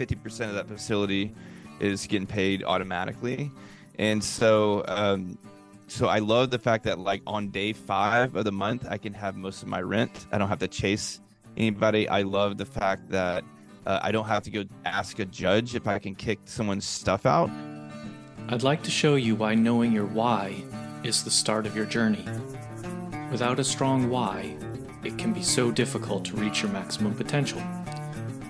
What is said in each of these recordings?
50% of that facility is getting paid automatically. And so, um, so I love the fact that like on day five of the month, I can have most of my rent. I don't have to chase anybody. I love the fact that uh, I don't have to go ask a judge if I can kick someone's stuff out. I'd like to show you why knowing your why is the start of your journey. Without a strong why, it can be so difficult to reach your maximum potential.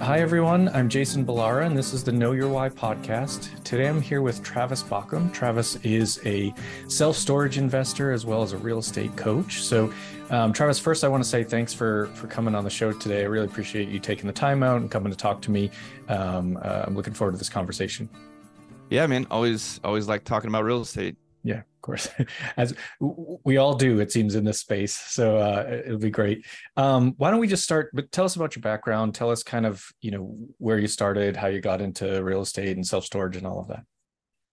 Hi, everyone. I'm Jason Balara, and this is the Know Your Why podcast. Today I'm here with Travis Baucom. Travis is a self storage investor as well as a real estate coach. So, um, Travis, first, I want to say thanks for, for coming on the show today. I really appreciate you taking the time out and coming to talk to me. Um, uh, I'm looking forward to this conversation. Yeah, man. Always, always like talking about real estate. Course, as we all do, it seems in this space. So uh, it'll be great. Um, why don't we just start? But tell us about your background. Tell us kind of you know where you started, how you got into real estate and self storage, and all of that.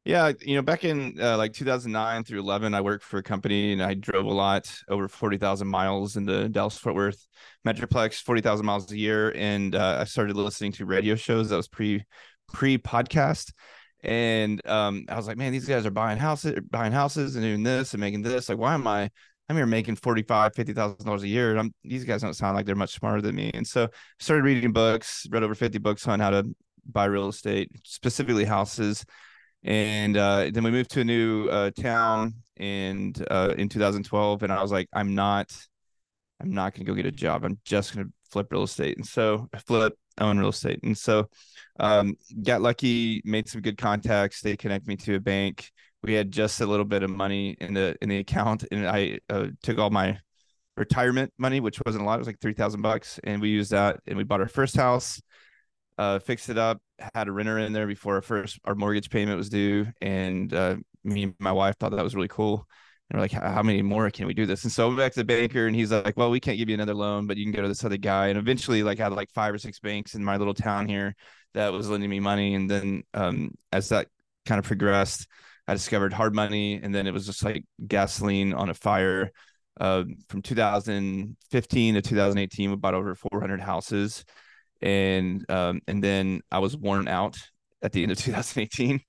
Yeah, you know, back in uh, like 2009 through 11, I worked for a company and I drove a lot, over 40,000 miles in the Dallas Fort Worth Metroplex, 40,000 miles a year, and uh, I started listening to radio shows that was pre pre podcast and um, I was like, man, these guys are buying houses, buying houses, and doing this and making this. Like, why am I? I'm here making forty five, fifty thousand dollars a year. I'm these guys don't sound like they're much smarter than me. And so started reading books, read over fifty books on how to buy real estate, specifically houses. And uh, then we moved to a new uh, town and uh, in 2012, and I was like, I'm not, I'm not gonna go get a job. I'm just gonna flip real estate. And so I flip, own real estate. And so um, got lucky, made some good contacts. They connect me to a bank. We had just a little bit of money in the in the account, and I uh, took all my retirement money, which wasn't a lot. It was like three thousand bucks, and we used that, and we bought our first house, uh, fixed it up, had a renter in there before our first our mortgage payment was due, and uh, me and my wife thought that was really cool. And we're like, how many more can we do this? And so I back to the banker and he's like, well, we can't give you another loan, but you can go to this other guy. And eventually like I had like five or six banks in my little town here that was lending me money. And then um, as that kind of progressed, I discovered hard money. And then it was just like gasoline on a fire. Uh, from 2015 to 2018, we bought over 400 houses. And um, and then I was worn out at the end of 2018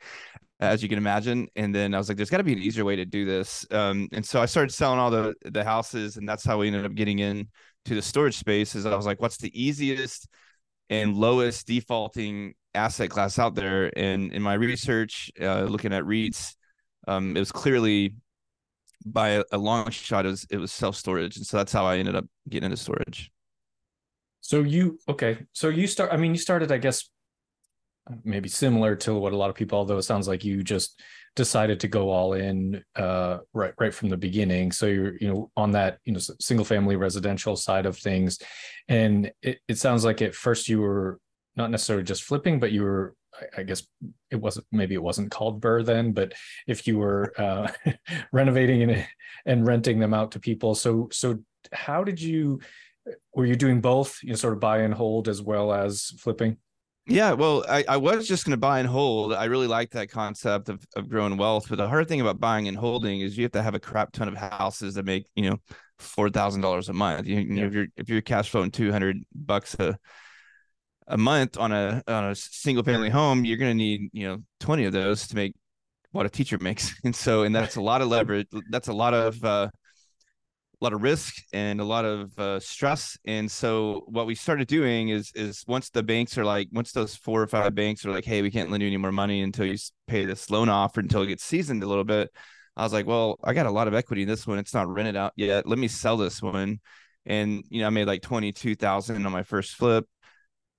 as you can imagine. And then I was like, there's got to be an easier way to do this. Um, and so I started selling all the the houses, and that's how we ended up getting in to the storage space. Is I was like, what's the easiest and lowest defaulting asset class out there? And in my research, uh, looking at REITs, um, it was clearly by a, a long shot, it was it was self storage, and so that's how I ended up getting into storage. So you okay? So you start. I mean, you started, I guess, maybe similar to what a lot of people although it sounds like you just decided to go all in uh, right right from the beginning. So you're you know on that you know single family residential side of things. And it, it sounds like at first you were not necessarily just flipping but you were I guess it wasn't maybe it wasn't called BRRRR then, but if you were uh, renovating and and renting them out to people, so so how did you were you doing both, you know, sort of buy and hold as well as flipping? Yeah, well, I, I was just going to buy and hold. I really like that concept of, of growing wealth. But the hard thing about buying and holding is you have to have a crap ton of houses that make, you know, four thousand dollars a month. You, you know, if you're if you're cash flowing two hundred bucks a a month on a on a single family home, you're going to need you know twenty of those to make what a teacher makes. And so, and that's a lot of leverage. That's a lot of uh, a lot of risk and a lot of uh, stress. And so what we started doing is is once the banks are like, once those four or five banks are like, hey, we can't lend you any more money until you pay this loan off or until it gets seasoned a little bit. I was like, well, I got a lot of equity in this one. It's not rented out yet. Let me sell this one. And you know, I made like twenty two thousand on my first flip.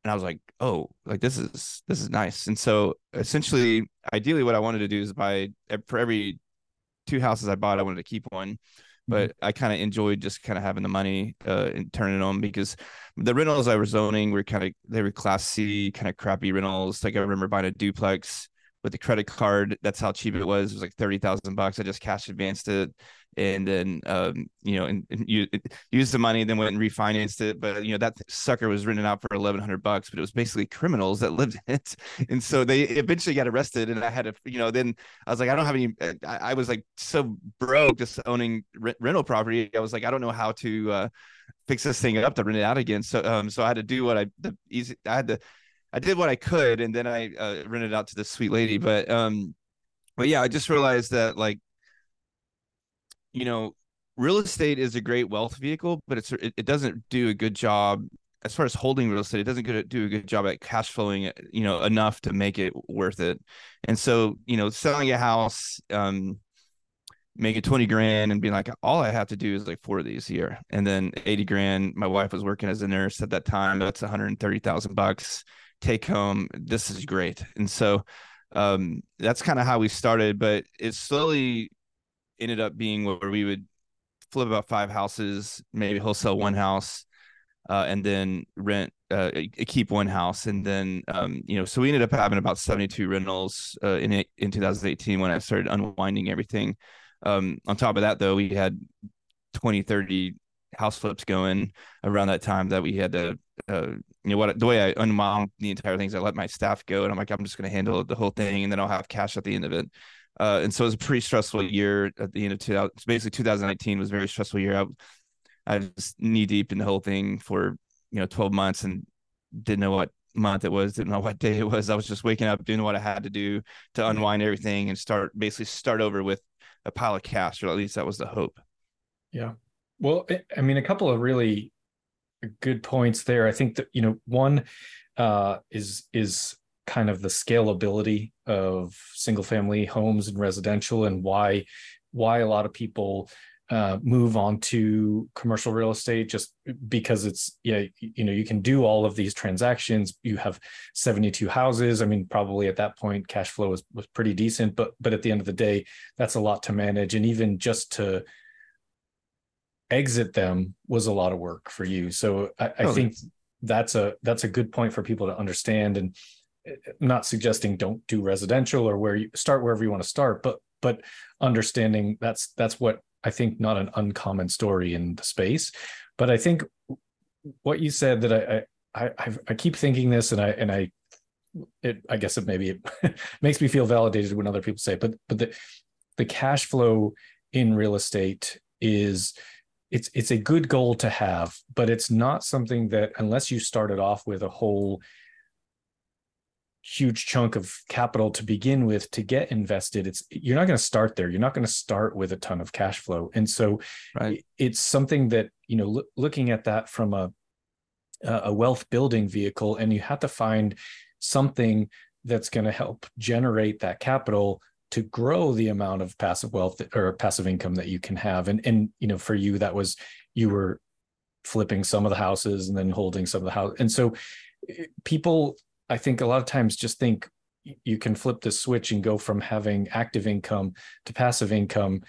And I was like, oh, like this is this is nice. And so essentially, ideally, what I wanted to do is buy for every two houses I bought, I wanted to keep one but mm-hmm. I kind of enjoyed just kind of having the money uh, and turning on because the rentals I was owning were kind of they were class C kind of crappy rentals. Like I remember buying a duplex with the credit card. That's how cheap it was. It was like thirty thousand bucks. I just cash advanced it, and then um, you know, and, and you used the money, then went and refinanced it. But you know, that sucker was rented out for eleven hundred bucks, but it was basically criminals that lived in it, and so they eventually got arrested. And I had to, you know, then I was like, I don't have any. I, I was like so broke just owning rent, rental property. I was like, I don't know how to. Uh, fix this thing up to rent it out again so um so i had to do what i the easy i had to I did what I could, and then I uh, rented out to this sweet lady. But um, but yeah, I just realized that like, you know, real estate is a great wealth vehicle, but it's it, it doesn't do a good job as far as holding real estate. It doesn't do a good job at cash flowing, you know, enough to make it worth it. And so, you know, selling a house, um, making 20 grand and being like, all I have to do is like four of these a year. And then 80 grand. My wife was working as a nurse at that time. That's 130,000 bucks take home this is great. And so um, that's kind of how we started but it slowly ended up being where we would flip about five houses maybe wholesale one house uh, and then rent uh, keep one house. And then um, you know so we ended up having about 72 rentals uh, in in 2018 when i started unwinding everything. Um, on top of that though we had 20 30 house flips going around that time that we had to uh, you know what the way I unwound the entire thing is I let my staff go and I'm like I'm just going to handle the whole thing and then I'll have cash at the end of it. Uh, and so it was a pretty stressful year at the end of 2000. Basically, 2019 was a very stressful year. I, I was knee deep in the whole thing for you know 12 months and didn't know what month it was, didn't know what day it was. I was just waking up doing what I had to do to unwind everything and start basically start over with a pile of cash, or at least that was the hope. Yeah. Well, I mean, a couple of really good points there. I think that you know one uh, is is kind of the scalability of single family homes and residential, and why why a lot of people uh, move on to commercial real estate just because it's yeah you know you can do all of these transactions. You have 72 houses. I mean probably at that point cash flow was, was pretty decent but but at the end of the day that's a lot to manage. And even just to exit them was a lot of work for you. So I, I think that's a that's a good point for people to understand. And I'm eh, not suggesting don't do residential or where you start wherever you want to start, but but understanding that's that's what I think not an uncommon story in the space. But I think what you said that I I I, I keep thinking this and I and I it I guess it maybe it makes me feel validated when other people say it, but but the the cash flow in real estate is it's it's a good goal to have, but it's not something that unless you started off with a whole huge chunk of capital to begin with to get invested it's you're not going to start there you're not going to start with a ton of cash flow and so right. it's something that you know lo- looking at that from a a wealth building vehicle and you have to find something that's going to help generate that capital to grow the amount of passive wealth or passive income that you can have. And and you know for you that was you were flipping some of the houses and then holding some of the house and so eh, people i think a lot of times just think you can flip the switch and go from having active income to passive income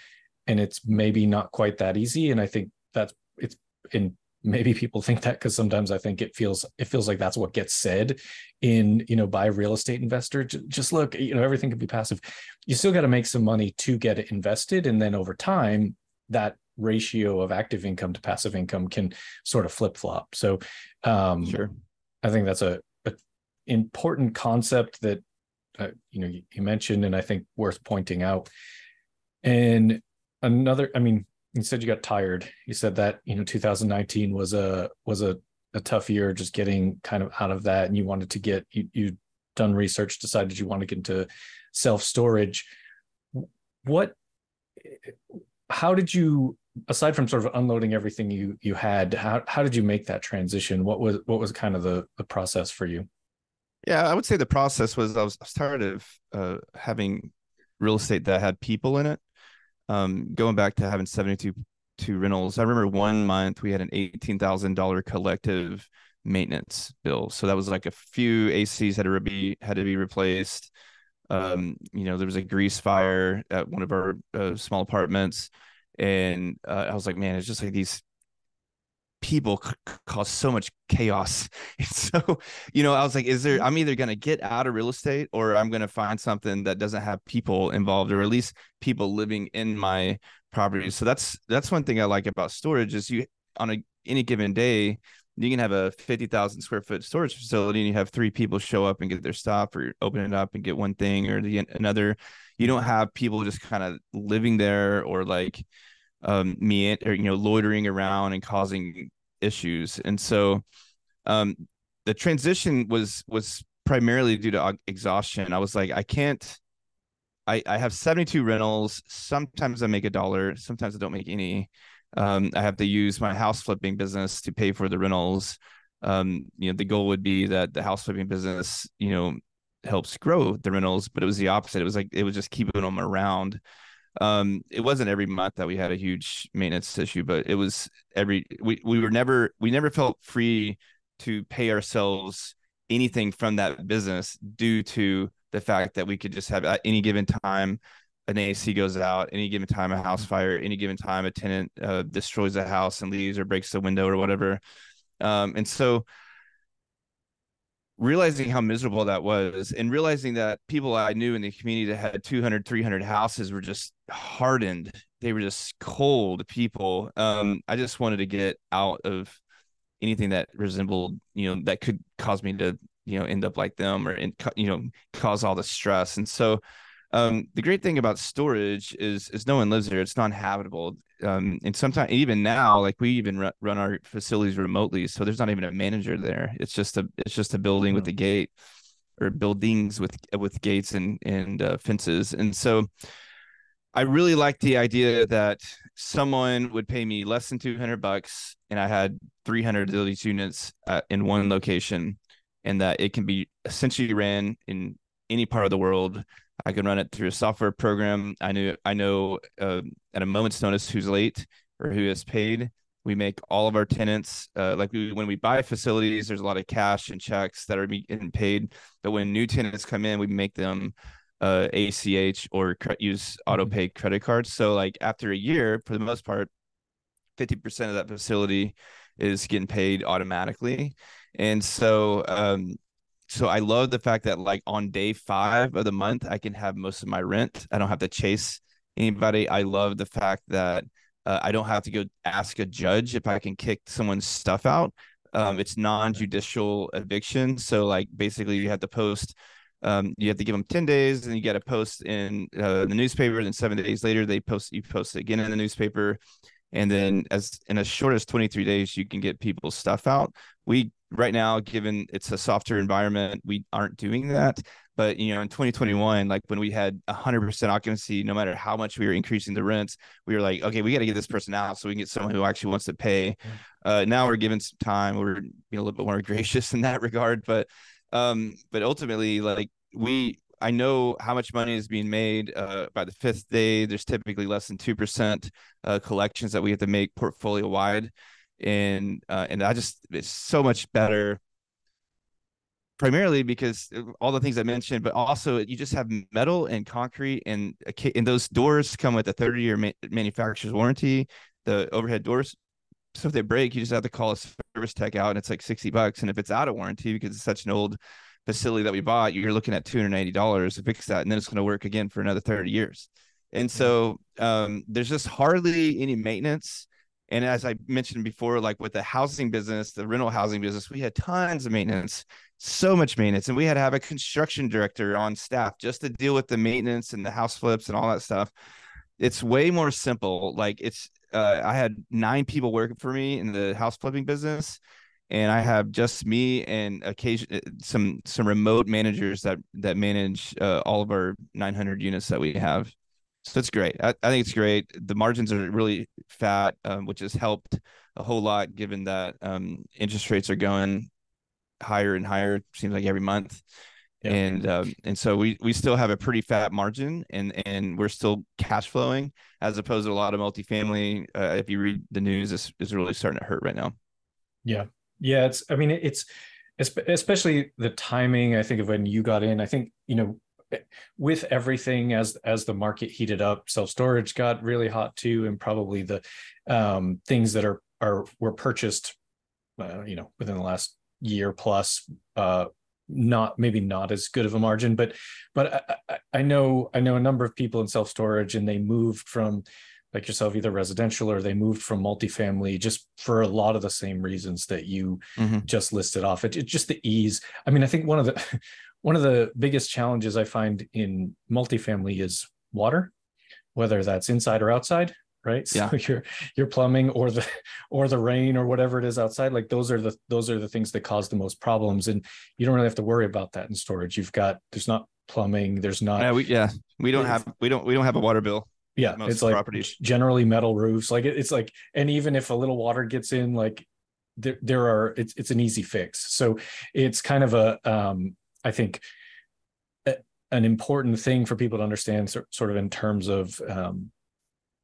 and it's maybe not quite that easy. And i think that's it's in maybe people think that because sometimes i think it feels it feels like that's what gets said in you know by a real estate investor. Just look you know everything can be passive. You still got to make some money to get it invested and then over time that ratio of active income to passive income can sort of flip flop so um sure. I think that's a, a important concept that uh, you know you, you mentioned and i think worth pointing out. And another i mean you said you got tired. You said that you know 2019 was a was a, a tough year, just getting kind of out of that, and you wanted to get you you done research, decided you want to get into self storage. What? How did you, aside from sort of unloading everything you you had, how how did you make that transition? What was what was kind of the the process for you? Yeah, I would say the process was I was, I was tired of uh, having real estate that had people in it um, going back to having 72 two rentals, I remember one month we had an $18,000 collective maintenance bill. So that was like a few ACs had to be had to be replaced. Um, you know, there was a grease fire at one of our uh, small apartments, and uh, I was like, man, it's just like these people c- cause so much chaos. And so, you know, I was like, is there, mm-hmm. I'm either going to get out of real estate or I'm going to find something that doesn't have people involved or at least people living in my property. So that's, that's one thing I like about storage is you on a, any given day, you can have a 50,000 square foot storage facility and you have three people show up and get their stuff or open it up and get one thing or the another. You don't have people just kind of living there or like, um, me or you know loitering around and causing issues. And so, um, the transition was was primarily due to exhaustion. I was like, I can't. I I have seventy two rentals. Sometimes I make a dollar. Sometimes I don't make any. Um, I have to use my house flipping business to pay for the rentals. Um, you know, the goal would be that the house flipping business, you know, helps grow the rentals, but it was the opposite. It was like it was just keeping them around um it wasn't every month that we had a huge maintenance issue but it was every we we were never we never felt free to pay ourselves anything from that business due to the fact that we could just have at any given time an AC goes out, any given time a house fire, any given time a tenant uh, destroys a house and leaves or breaks the window or whatever. Um, and so realizing how miserable that was and realizing that people I knew in the community that had 200, 300 houses were just hardened. They were just cold people. Um, I just wanted to get out of anything that resembled, you know, that could cause me to, you know, end up like them or, you know, cause all the stress. And so, um, the great thing about storage is is no one lives there. It's non-habitable. Um, and sometimes even now, like we even run, run our facilities remotely, so there's not even a manager there. It's just a it's just a building with a gate or buildings with with gates and and uh, fences. And so I really like the idea that someone would pay me less than 200 bucks and I had 300 of these units uh, in one location and that it can be essentially ran in any part of the world I can run it through a software program. I knew I know uh, at a moment's notice who's late or who is paid. We make all of our tenants uh, like we, when we buy facilities. There's a lot of cash and checks that are getting paid, but when new tenants come in, we make them uh, ACH or cre- use auto pay credit cards. So like after a year, for the most part, fifty percent of that facility is getting paid automatically, and so um, so I love the fact that like on day five of the month, I can have most of my rent. I don't have to chase anybody. I love the fact that uh, I don't have to go ask a judge if I can kick someone's stuff out. Um, it's non-judicial eviction, so like basically you have to post. Um, you have to give them 10 days and you get a post in uh, the newspaper then seven days later they post you post it again in the newspaper and then as in as short as 23 days you can get people's stuff out we right now given it's a softer environment we aren't doing that. But you know in 2021 like when we had 100% occupancy no matter how much we were increasing the rents we were like okay we got to get this person out so we can get someone who actually wants to pay. Uh, now we're given some time we're being a little bit more gracious in that regard. But um but ultimately like we I know how much money is being made uh, by the fifth day. There's typically less than two percent uh, collections that we have to make portfolio wide, and uh, and I just it's so much better. Primarily because all the things I mentioned, but also you just have metal and concrete, and and those doors come with a 30 year ma- manufacturer's warranty. The overhead doors, so if they break, you just have to call a service tech out, and it's like 60 bucks. And if it's out of warranty because it's such an old facility that we bought, you're looking at $280 to fix that. And then it's going to work again for another 30 years. And so um, there's just hardly any maintenance. And as I mentioned before, like with the housing business, the rental housing business, we had tons of maintenance, so much maintenance. And we had to have a construction director on staff just to deal with the maintenance and the house flips and all that stuff. It's way more simple. Like it's, uh, I had nine people working for me in the house flipping business and I have just me and occasion uh, some some remote managers that that manage uh, all of our 900 units that we have. So it's great. I, I think it's great. The margins are really fat, um, which has helped a whole lot given that um, interest rates are going higher and higher. Seems like every month. Yeah. And um, and so we we still have a pretty fat margin, and and we're still cash flowing as opposed to a lot of multifamily. Uh, if you read the news, is is really starting to hurt right now. Yeah, yeah, it's. I mean, it's especially the timing. I think of when you got in. I think you know, with everything as as the market heated up, self storage got really hot too, and probably the um, things that are are were purchased, uh, you know, within the last year plus. Uh, not maybe not as good of a margin, but but I, I know I know a number of people in self storage, and they moved from like yourself either residential or they moved from multifamily just for a lot of the same reasons that you mm-hmm. just listed off. It, it just the ease. I mean, I think one of the one of the biggest challenges I find in multifamily is water, whether that's inside or outside right so yeah. your your plumbing or the or the rain or whatever it is outside like those are the those are the things that cause the most problems and you don't really have to worry about that in storage you've got there's not plumbing there's not yeah we yeah we don't have we don't we don't have a water bill yeah it's like properties. generally metal roofs like it's like and even if a little water gets in like there, there are it's it's an easy fix so it's kind of a um i think an important thing for people to understand sort of in terms of um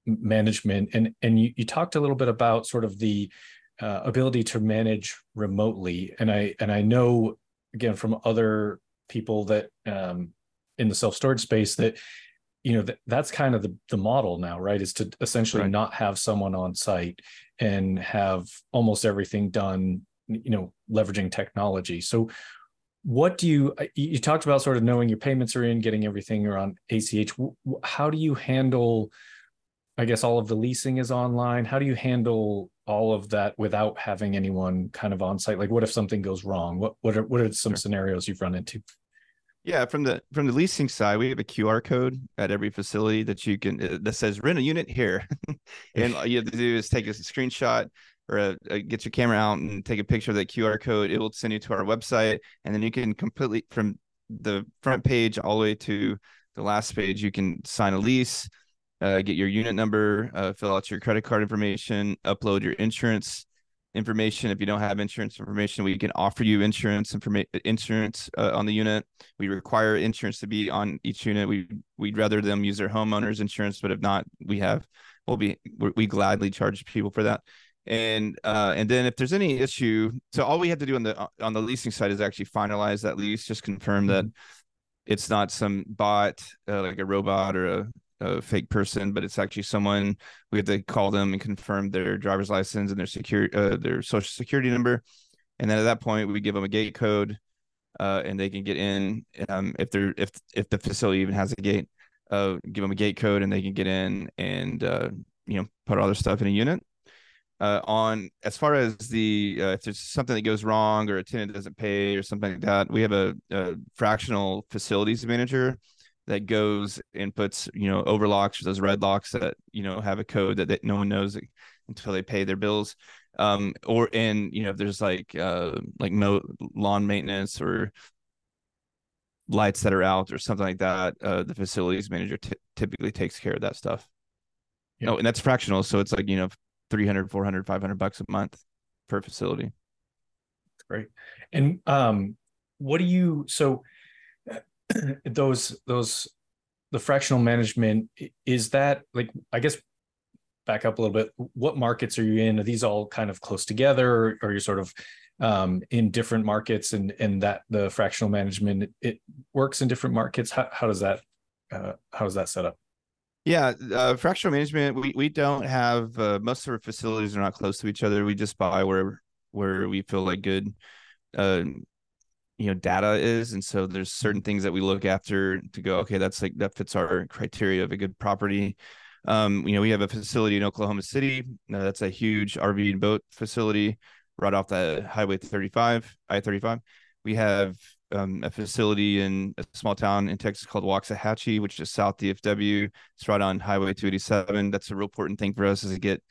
management and and you, you talked a little bit about sort of the uh, ability to manage remotely and i and i know again from other people that um, in the self storage space that you know that, that's kind of the, the model now right is to essentially right. not have someone on site and have almost everything done you know leveraging technology so what do you you talked about sort of knowing your payments are in getting everything around ach how do you handle I guess all of the leasing is online. How do you handle all of that without having anyone kind of on site? Like, what if something goes wrong? What what are what are some sure. scenarios you've run into? Yeah, from the from the leasing side, we have a QR code at every facility that you can uh, that says rent a unit here, and all you have to do is take a screenshot or a, a, get your camera out and take a picture of that QR code. It will send you to our website, and then you can completely from the front page all the way to the last page. You can sign a lease uh, get your unit number, uh, fill out your credit card information, upload your insurance information. If you don't have insurance information, we can offer you insurance information insurance uh, on the unit. We require insurance to be on each unit. We we'd rather them use their homeowners insurance, but if not, we have we'll be we gladly charge people for that. And uh, and then if there's any issue, so all we have to do on the on the leasing side is actually finalize that lease, just confirm that mm-hmm. it's not some bot uh, like a robot or a a fake person, but it's actually someone. We have to call them and confirm their driver's license and their security, uh, their social security number, and then at that point we give them a gate code, uh, and they can get in. Um, if they're if if the facility even has a gate, uh, give them a gate code and they can get in and uh, you know put all their stuff in a unit. Uh, on as far as the uh, if there's something that goes wrong or a tenant doesn't pay or something like that, we have a, a fractional facilities manager that goes and puts you know overlocks or those red locks that you know have a code that, that no one knows until they pay their bills um or in you know if there's like uh like no lawn maintenance or lights that are out or something like that uh the facilities manager t- typically takes care of that stuff yeah. oh and that's fractional so it's like you know 300 400 500 bucks a month per facility great and um what do you so those those the fractional management is that like I guess back up a little bit. What markets are you in? Are these all kind of close together, or, or you're sort of um, in different markets, and and that the fractional management it works in different markets? How how does that uh, how is that set up? Yeah, uh, fractional management. We we don't have uh, most of our facilities are not close to each other. We just buy where where we feel like good uh, you know data is and so there's certain things that we look after to go okay that's like that fits our criteria of a good property um you know we have a facility in oklahoma city uh, that's a huge rv and boat facility right off the highway 35 i-35 we have um, a facility in a small town in texas called waxahachie which is south dfw it's right on highway 287 that's a real important thing for us is to get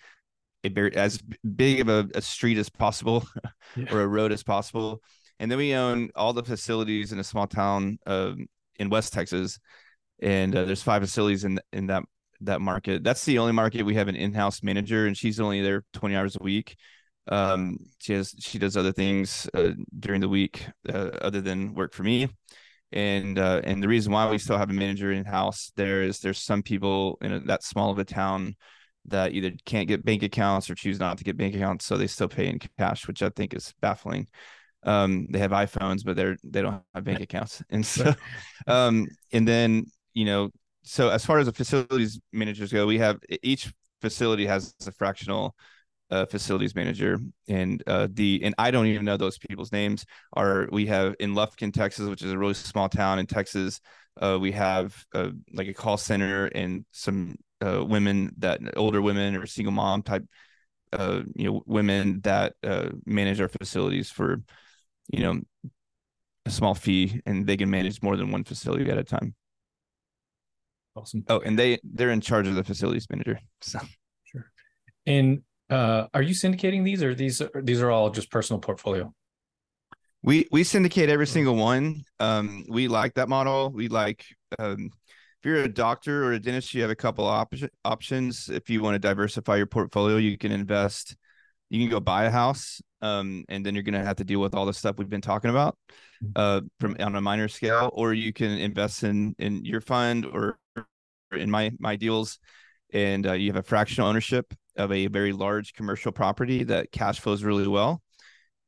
a very as big of a, a street as possible yeah. or a road as possible and then we own all the facilities in a small town uh, in West Texas, and uh, there's five facilities in in that that market. That's the only market we have an in-house manager, and she's only there 20 hours a week. Um, she has she does other things uh, during the week uh, other than work for me. And uh, and the reason why we still have a manager in house there is there's some people in a, that small of a town that either can't get bank accounts or choose not to get bank accounts, so they still pay in cash, which I think is baffling. Um they have iphones but they're they don't have bank accounts. And so um and then you know so as far as the facilities managers go we have each facility has a fractional uh, facilities manager, and uh, the and I don't even know those people's names. Are we have in Lufkin, Texas, which is a really small town in Texas. Uh, we have uh, like a call center and some uh, women that older women or single mom type, uh, you know, women that uh, manage our facilities for, you know, a small fee, and they can manage more than one facility at a time. Awesome. Oh, and they they're in charge of the facilities manager. So sure. And uh, are you syndicating these, or these these are all just personal portfolio? We we syndicate every single one. Um, we like that model. We like um, if you're a doctor or a dentist, you have a couple op- options. If you want to diversify your portfolio, you can invest. You can go buy a house, um, and then you're going to have to deal with all the stuff we've been talking about mm-hmm. uh, from on a minor scale. Or you can invest in in your fund or in my my deals, and uh, you have a fractional ownership of a very large commercial property that cash flows really well,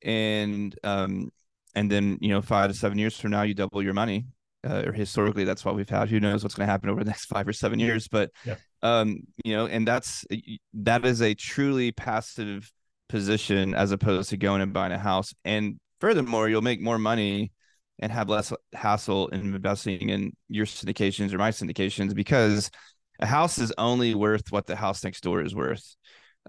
and um, and then you know five to seven years from now you double your money. Uh, or historically, that's what we've had. Who knows what's going to happen over the next five or seven years? But yeah. um, you know, and that's that is a truly passive position as opposed to going and buying a house. And furthermore, you'll make more money and have less hassle in investing in your syndications or my syndications because a house is only worth what the house next door is worth.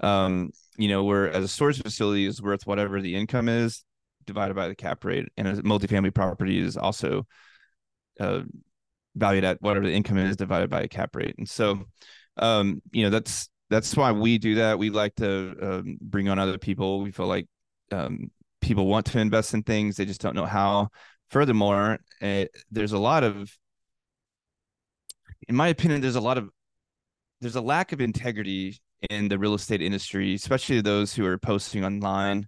Um, you know, where as a storage facility is worth whatever the income is divided by the cap rate, and a multifamily property is also uh, valued at whatever the income is divided by a cap rate. And so, um, you know, that's that's why we do that. We like to um, bring on other people. We feel like um, people want to invest in things, they just don't know how furthermore, uh, there's a lot of, in my opinion, there's a lot of, there's a lack of integrity in the real estate industry, especially those who are posting online.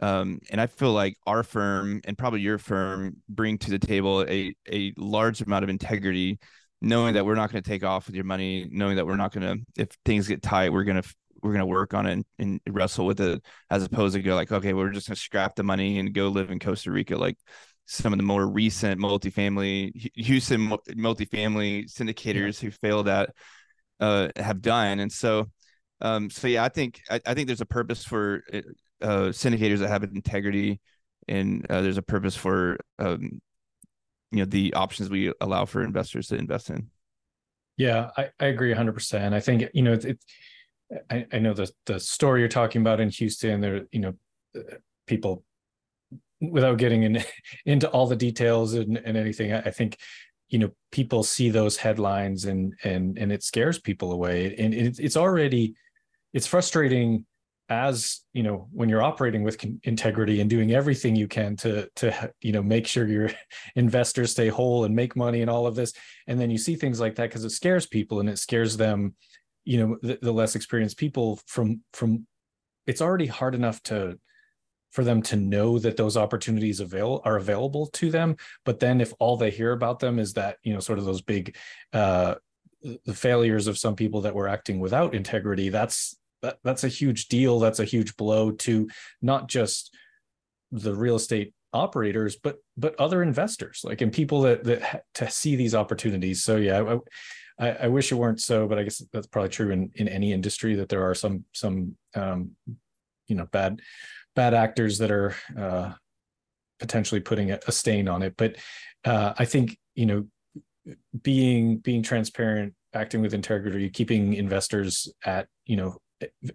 Um, and I feel like our firm and probably your firm bring to the table a a large amount of integrity, knowing that we're not going to take off with your money, knowing that we're not going to, if things get tight, we're going to we're going to work on it and, and, wrestle with it, as opposed to go like, okay, we're just going to scrap the money and go live in Costa Rica. Like some of the more recent multifamily Houston multifamily syndicators yeah. who failed at uh, have done. And so, um, so yeah, I think I, I think there's a purpose for uh, uh syndicators that have integrity, and uh, there's a purpose for um, you know the options we allow for investors to invest in. Yeah, I, I agree 100. percent I think you know it's. It, I, I know the the story you're talking about in Houston. There, you know, people without getting in, into all the details and, and anything, I, I think you know people see those headlines and and and it scares people away. And it, it's already it's frustrating as you know when you're operating with integrity and doing everything you can to to you know make sure your investors stay whole and make money and all of this. And then you see things like that because it scares people and it scares them you know the, the less experienced people from from it's already hard enough to for them to know that those opportunities avail are available to them. But then if all they hear about them is that you know sort of those big uh the failures of some people that were acting without integrity that's that, that's a huge deal. That's a huge blow to not just the real estate operators but but other investors like and people that that to see these opportunities. So yeah I, I, wish it weren't so but i guess that's probably true in in any industry that there are some some um you know bad bad actors that are uh, potentially putting a, a, stain on it. But uh, I think you know, being being transparent, acting with integrity, keeping investors at you know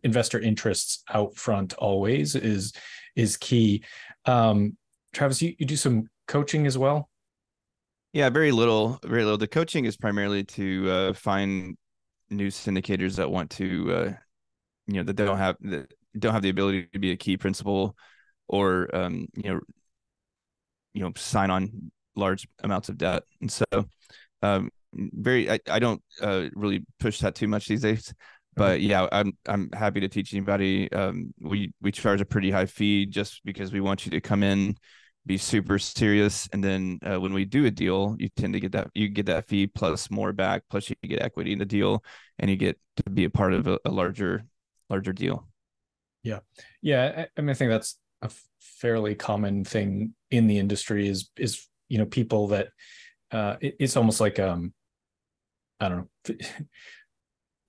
investor interests out front always is is key. Um, Travis, you, you do some coaching as well. Yeah, very little, very little. The coaching is primarily to uh, find new syndicators that want to, uh, you know, that don't have that don't have the ability to be a key principal or um, you know you know sign on large amounts of debt. And so um, very I, I don't uh, really push that too much these days but yeah i'm i'm happy to teach anybody. Um, we we charge a pretty high fee just because we want you to come in be super serious and then uh, when we do a deal you tend to get that you get that fee plus more back plus you get equity in the deal and you get to be a part of a, a larger larger deal yeah, yeah. I, mean, I think that's a fairly common thing in the industry. Is is you know people that uh, it, it's almost like um, I don't know.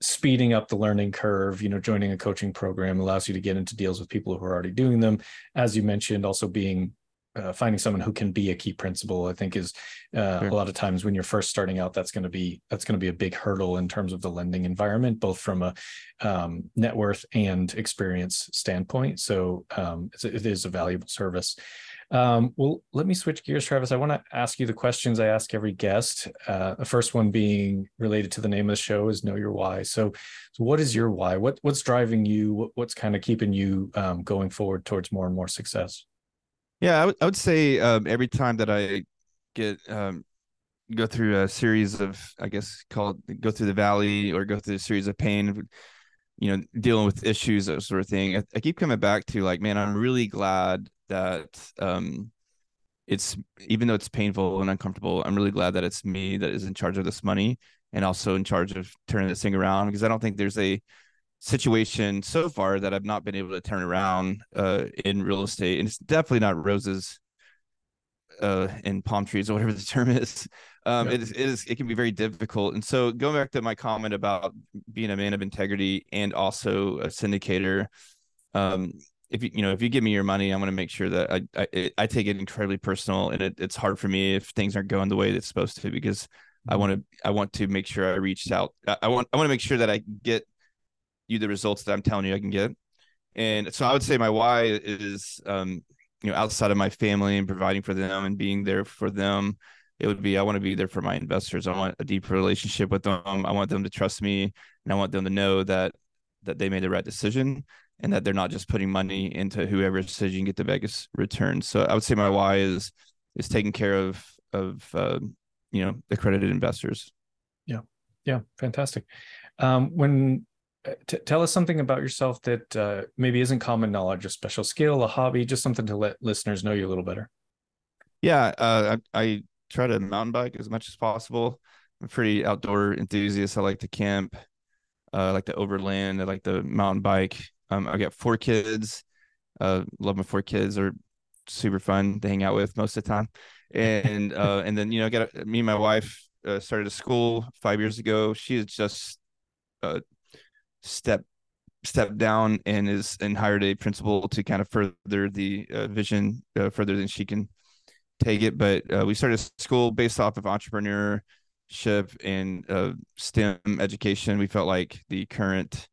speeding up the learning curve you know joining a coaching program allows you to get into deals with people who are already doing them as you mentioned also being uh, finding someone who can be a key principal i think is uh, sure. a lot of times when you're first starting out that's going to be that's going to be a big hurdle in terms of the lending environment both from a um, net worth and experience standpoint so um, it's, it is a valuable service um, well, let me switch gears, Travis. I want to ask you the questions I ask every guest. Uh, the first one being related to the name of the show is Know Your Why. So, so what is your why? What what's driving you? What, what's kind of keeping you um, going forward towards more and more success? Yeah, I would I would say um, every time that I get um, go through a series of, I guess, called go through the valley or go through a series of pain, you know, dealing with issues, that sort of thing. I, I keep coming back to like, man, I'm really glad that um, it's even though it's painful and uncomfortable, I'm really glad that it's me that is in charge of this money and also in charge of turning this thing around because I don't think there's a situation so far that I've not been able to turn around uh, in real estate, and it's definitely not roses uh, and palm trees or whatever the term is. Um, yeah. it is, it is it can be very difficult. And so going back to my comment about being a man of integrity and also a syndicator, um, if you you know if you give me your money, I'm going to make sure that I I, I take it incredibly personal, and it, it's hard for me if things aren't going the way that's supposed to because I want to I want to make sure I reach out. I want I want to make sure that I get you the results that I'm telling you I can get. And so I would say my why is um you know outside of my family and providing for them and being there for them it would be I want to be there for my investors. I want a deep relationship with them. I want them to trust me and I want them to know that that they made the right decision and that they're not just putting money into whoever says you can get the biggest returns. So I would say my why is is taking care of of uh, you know accredited investors. Yeah, yeah, fantastic. Um, when t- tell us something about yourself that uh, maybe isn't common knowledge, a special skill, a hobby, just something to let listeners know you a little better. Yeah, uh, I, I try to mountain bike as much as possible. I'm a pretty outdoor enthusiast. I like to camp. Uh, I like to overland. I like the mountain bike. Um, I got four kids. Uh, love my four kids. Are super fun to hang out with most of the time. And uh, and then you know, got me and my wife uh, started a school five years ago. She is just uh, step stepped down and is and hired a principal to kind of further the uh, vision uh, further than she can take it. But uh, we started a school based off of entrepreneurship and uh, STEM education. We felt like the current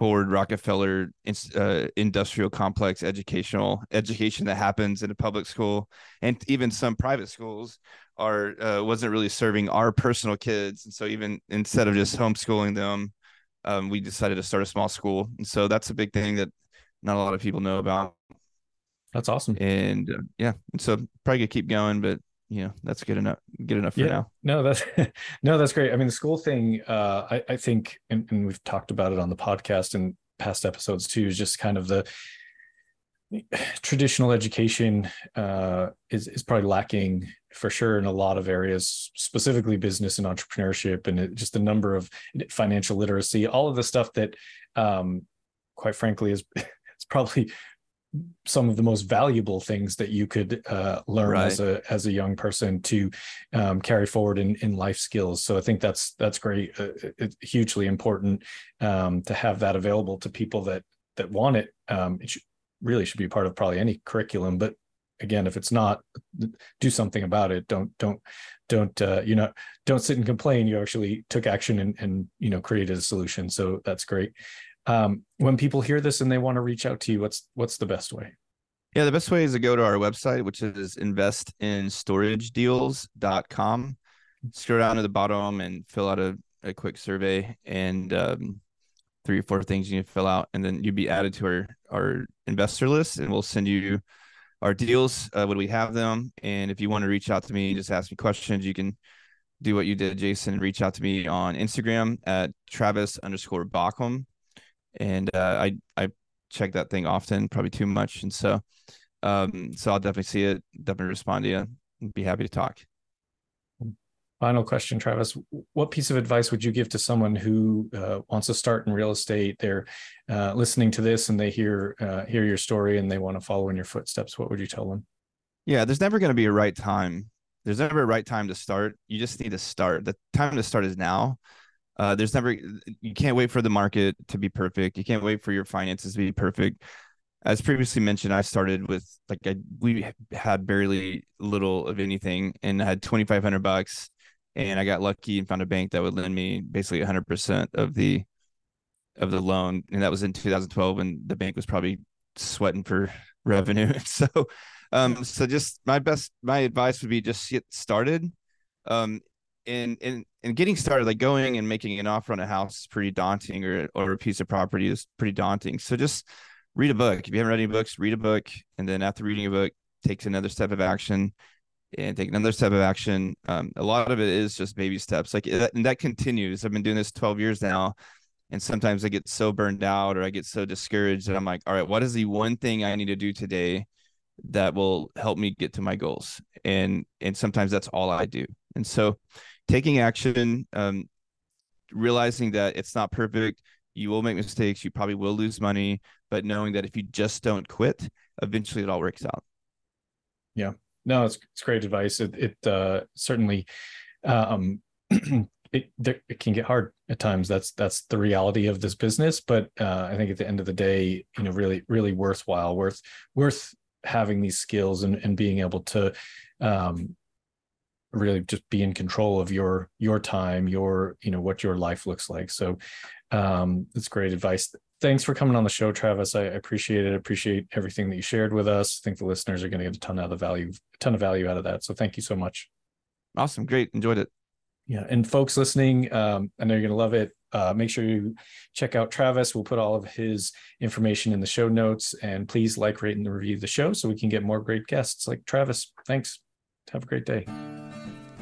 Ford Rockefeller uh, industrial complex educational education that happens in a public school and even some private schools are uh, wasn't really serving our personal kids. And so even instead of just homeschooling them um, we decided to start a small school. And so that's a big thing that not a lot of people know about. That's awesome. And uh, yeah and so probably gonna keep going but you know that's good enough good enough for yeah. now no that's no that's great i mean the school thing uh i, I think and, and, we've talked about it on the podcast and past episodes too is just kind of the traditional education uh is is probably lacking for sure in a lot of areas specifically business and entrepreneurship and it, just the number of financial literacy all of the stuff that um quite frankly is it's probably some of the most valuable things that you could uh, learn right. as a as a young person to um, carry forward in, in life skills. So I think that's that's great. Uh, it's hugely important um, to have that available to people that that want it. Um, it should, really should be part of probably any curriculum. But again, if it's not, do something about it. Don't don't don't uh, you know don't sit and complain. You actually took action and and you know created a solution. So that's great um, when people hear this and they want to reach out to you what's what's the best way? Yeah the best way is to go to our website which is investinstoragedeals.com scroll down to the bottom and fill out a, a quick survey and um, three or four things you need to fill out and then you'd be added to our our investor list and we'll send you our deals uh, when we have them. And if you want to reach out to me just ask me questions you can do what you did jason reach out to me on instagram at travis underscore baucom and uh, I I check that thing often, probably too much, and so um, so I'll definitely see it, definitely respond to you, and be happy to talk. Final question, Travis. What piece of advice would you give to someone who uh, wants to start in real estate? They're uh, listening to this and they hear uh, hear your story and they want to follow in your footsteps. What would you tell them? Yeah, there's never going to be a right time there's never a right time to start. You just need to start. The time to start is now. Uh, there's never you can't wait for the market to be perfect. You can't wait for your finances to be perfect. As previously mentioned, I started with like I, we had barely little of anything and I had 2,500 bucks, and I got lucky and found a bank that would lend me basically 100 percent of the of the loan, and that was in 2012, and the bank was probably sweating for revenue. so, um, so just my best my advice would be just get started. Um, in in in getting started, like going and making an offer on a house is pretty daunting, or or a piece of property is pretty daunting. So just read a book. If you haven't read any books, read a book, and then after reading a book, takes another step of action, and take another step of action. Um, a lot of it is just baby steps, like and that continues. I've been doing this twelve years now, and sometimes I get so burned out or I get so discouraged that I'm like, all right, what is the one thing I need to do today that will help me get to my goals? And and sometimes that's all I do. And so taking action, um, realizing that it's not perfect, you will make mistakes, you probably will lose money, but knowing that if you just don't quit, eventually it all works out. Yeah. No, it's it's great advice. It it uh, certainly um it it can get hard at times. That's that's the reality of this business. But uh, I think at the end of the day, you know, really really worthwhile, worth worth having these skills and and being able to um, really just be in control of your your time, your you know what your life looks like. So um, it's great advice. Thanks for coming on the show, Travis. I appreciate it. appreciate everything that you shared with us. I think the listeners are going to get a ton of value, a ton of value out of that. So thank you so much. Awesome. Great. Enjoyed it. Yeah, and folks listening, um, I know you're going to love it. Uh, make sure you check out Travis. We'll put all of his information in the show notes, and please like, rate, and review the show so we can get more great guests like Travis. Thanks. Have a great day.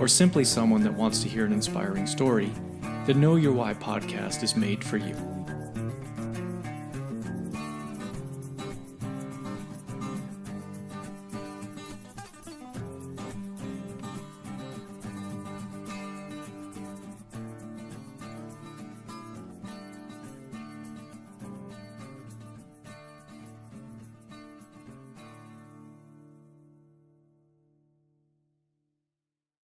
or simply someone that wants to hear an inspiring story, the Know Your Why podcast is made for you.